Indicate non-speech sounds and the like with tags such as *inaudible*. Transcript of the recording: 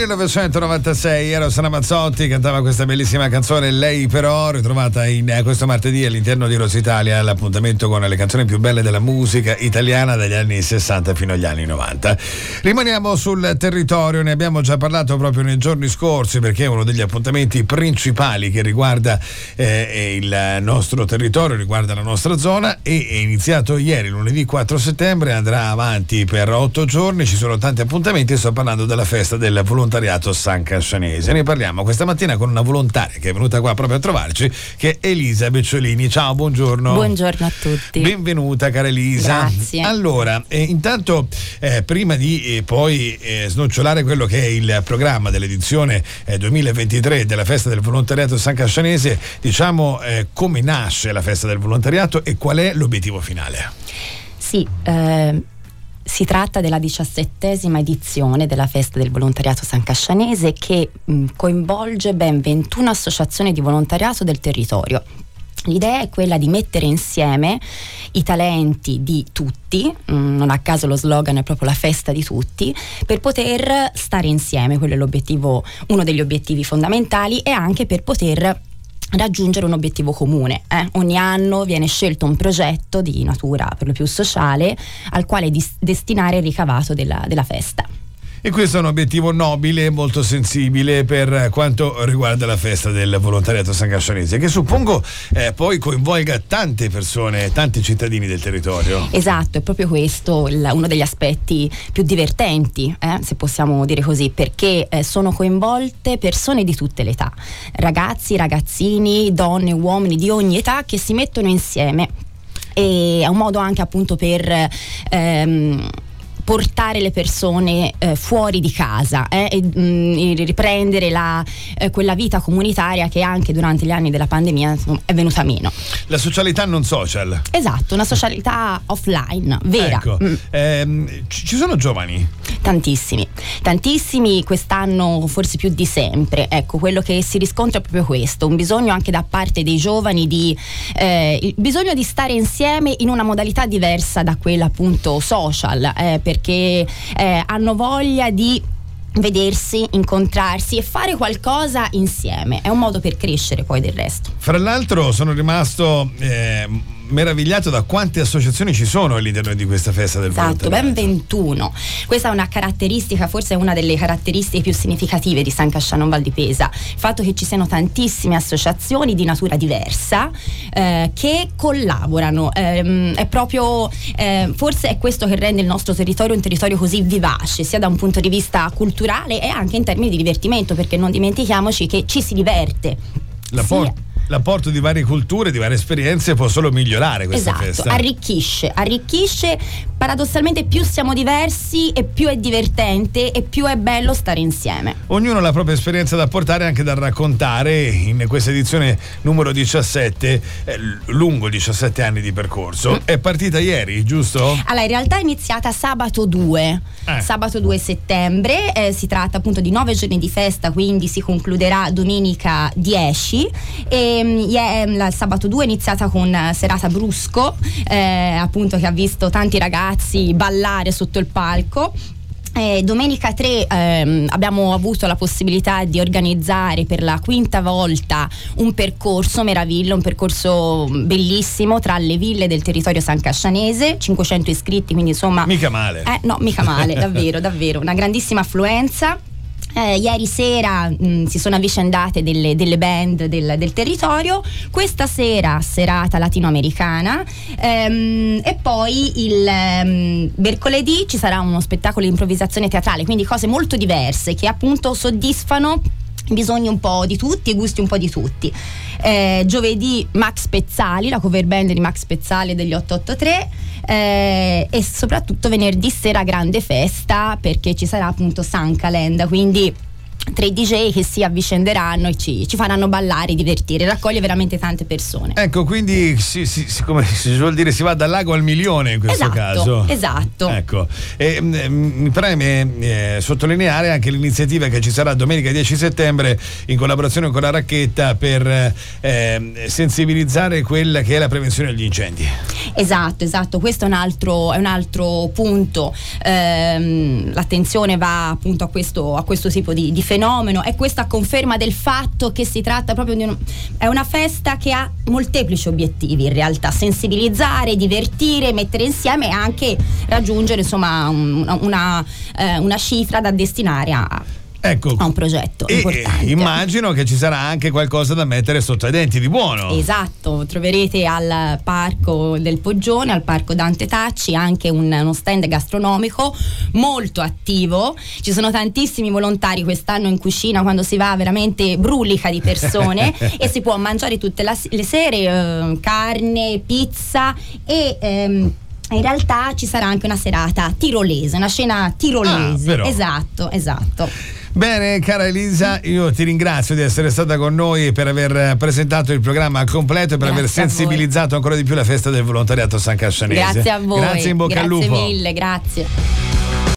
1996 era Rossana Mazzotti, cantava questa bellissima canzone Lei però, ritrovata in, eh, questo martedì all'interno di Rositalia, l'appuntamento con le canzoni più belle della musica italiana dagli anni 60 fino agli anni 90. Rimaniamo sul territorio, ne abbiamo già parlato proprio nei giorni scorsi perché è uno degli appuntamenti principali che riguarda eh, il nostro territorio, riguarda la nostra zona e è iniziato ieri, lunedì 4 settembre, andrà avanti per otto giorni, ci sono tanti appuntamenti, sto parlando della festa del volontariato San Cascianese. Ne parliamo questa mattina con una volontaria che è venuta qua proprio a trovarci, che è Elisa Becciolini. Ciao, buongiorno. Buongiorno a tutti. Benvenuta cara Elisa. Grazie. Allora, eh, intanto eh, prima di eh, poi eh, snocciolare quello che è il programma dell'edizione 2023 eh, della festa del volontariato San Cascianese, diciamo eh, come nasce la festa del volontariato e qual è l'obiettivo finale? Sì, si tratta della diciassettesima edizione della Festa del Volontariato San Cascianese che mh, coinvolge ben 21 associazioni di volontariato del territorio. L'idea è quella di mettere insieme i talenti di tutti, non a caso lo slogan è proprio la festa di tutti, per poter stare insieme, quello è uno degli obiettivi fondamentali e anche per poter raggiungere un obiettivo comune. Eh? Ogni anno viene scelto un progetto di natura per lo più sociale al quale dis- destinare il ricavato della, della festa. E questo è un obiettivo nobile e molto sensibile per quanto riguarda la festa del volontariato San Cascianese, che suppongo eh, poi coinvolga tante persone, tanti cittadini del territorio. Esatto, è proprio questo il, uno degli aspetti più divertenti, eh, se possiamo dire così, perché eh, sono coinvolte persone di tutte le età, ragazzi, ragazzini, donne, uomini di ogni età che si mettono insieme. E è un modo anche appunto per... Ehm, portare le persone eh, fuori di casa eh, e mh, mm, riprendere la, eh, quella vita comunitaria che anche durante gli anni della pandemia insomma, è venuta meno. La socialità non social. Esatto, una socialità offline, vera. Ecco. Mm. Ehm, ci sono giovani? Tantissimi, tantissimi quest'anno forse più di sempre. Ecco, quello che si riscontra è proprio questo, un bisogno anche da parte dei giovani di eh, il bisogno di stare insieme in una modalità diversa da quella appunto social, eh, perché eh, hanno voglia di vedersi, incontrarsi e fare qualcosa insieme. È un modo per crescere poi del resto. Fra l'altro sono rimasto eh, meravigliato da quante associazioni ci sono all'interno di questa festa del esatto, ben 21. Questa è una caratteristica, forse è una delle caratteristiche più significative di San Casciano Val di Pesa, il fatto che ci siano tantissime associazioni di natura diversa eh, che collaborano. Eh, è proprio, eh, forse è questo che rende il nostro territorio un territorio così vivace, sia da un punto di vista culturale e anche in termini di divertimento, perché non dimentichiamoci che ci si diverte. La sia l'apporto di varie culture, di varie esperienze può solo migliorare questa esatto, festa. Arricchisce, arricchisce. Paradossalmente più siamo diversi e più è divertente e più è bello stare insieme. Ognuno ha la propria esperienza da portare anche da raccontare in questa edizione numero 17, eh, lungo 17 anni di percorso. Mm. È partita ieri, giusto? Allora, in realtà è iniziata sabato 2, eh. sabato 2 settembre, eh, si tratta appunto di nove giorni di festa, quindi si concluderà domenica 10 e il sabato 2 è iniziata con eh, serata brusco, eh, appunto che ha visto tanti ragazzi ballare sotto il palco. Eh, domenica 3 ehm, abbiamo avuto la possibilità di organizzare per la quinta volta un percorso meraviglia, un percorso bellissimo tra le ville del territorio san cascianese, 500 iscritti, quindi insomma... Mica male. Eh, no, mica male, *laughs* davvero, davvero, una grandissima affluenza. Eh, ieri sera mh, mm, si sono avvicendate delle, delle band del, del, territorio, questa sera serata latinoamericana. Ehm, e poi il ehm, mercoledì ci sarà uno spettacolo di improvvisazione teatrale, quindi cose molto diverse che appunto soddisfano bisogni un po' di tutti e gusti un po' di tutti. Eh, giovedì Max Pezzali, la cover band di Max Pezzali degli 883 eh, e soprattutto venerdì sera grande festa perché ci sarà appunto San Calenda, quindi tre DJ che si avvicenderanno e ci, ci, faranno ballare, divertire, raccoglie veramente tante persone. Ecco, quindi si, si, si, come si vuol dire, si va dal lago al milione in questo esatto, caso. Esatto. Ecco. E, mh, mm, mi preme eh, sottolineare anche l'iniziativa che ci sarà domenica 10 settembre in collaborazione con la Racchetta per eh, sensibilizzare quella che è la prevenzione degli incendi. Esatto, esatto, questo è un altro, è un altro punto. Eh, l'attenzione va appunto a questo, a questo tipo di, di fenomeno e questa conferma del fatto che si tratta proprio di un, è una festa che ha molteplici obiettivi in realtà, sensibilizzare, divertire, mettere insieme e anche raggiungere insomma una, una, eh, una cifra da destinare a ecco, a un progetto e importante. Immagino che ci sarà anche qualcosa da mettere sotto ai denti di buono. Esatto, troverete al parco del Poggione, al parco Dante Tacci, anche un, uno stand gastronomico molto attivo. Ci sono tantissimi volontari quest'anno in cucina quando si va veramente brulica di persone *laughs* e si può mangiare tutte la, le sere eh, carne, pizza e... Ehm, in realtà ci sarà anche una serata tirolese, una scena tirolese. Ah, esatto, esatto. Bene, cara Elisa, io ti ringrazio di essere stata con noi e per aver presentato il programma completo e per grazie aver sensibilizzato ancora di più la festa del volontariato San Cascianese. Grazie a voi. Grazie in bocca grazie al lupo. Grazie mille, grazie.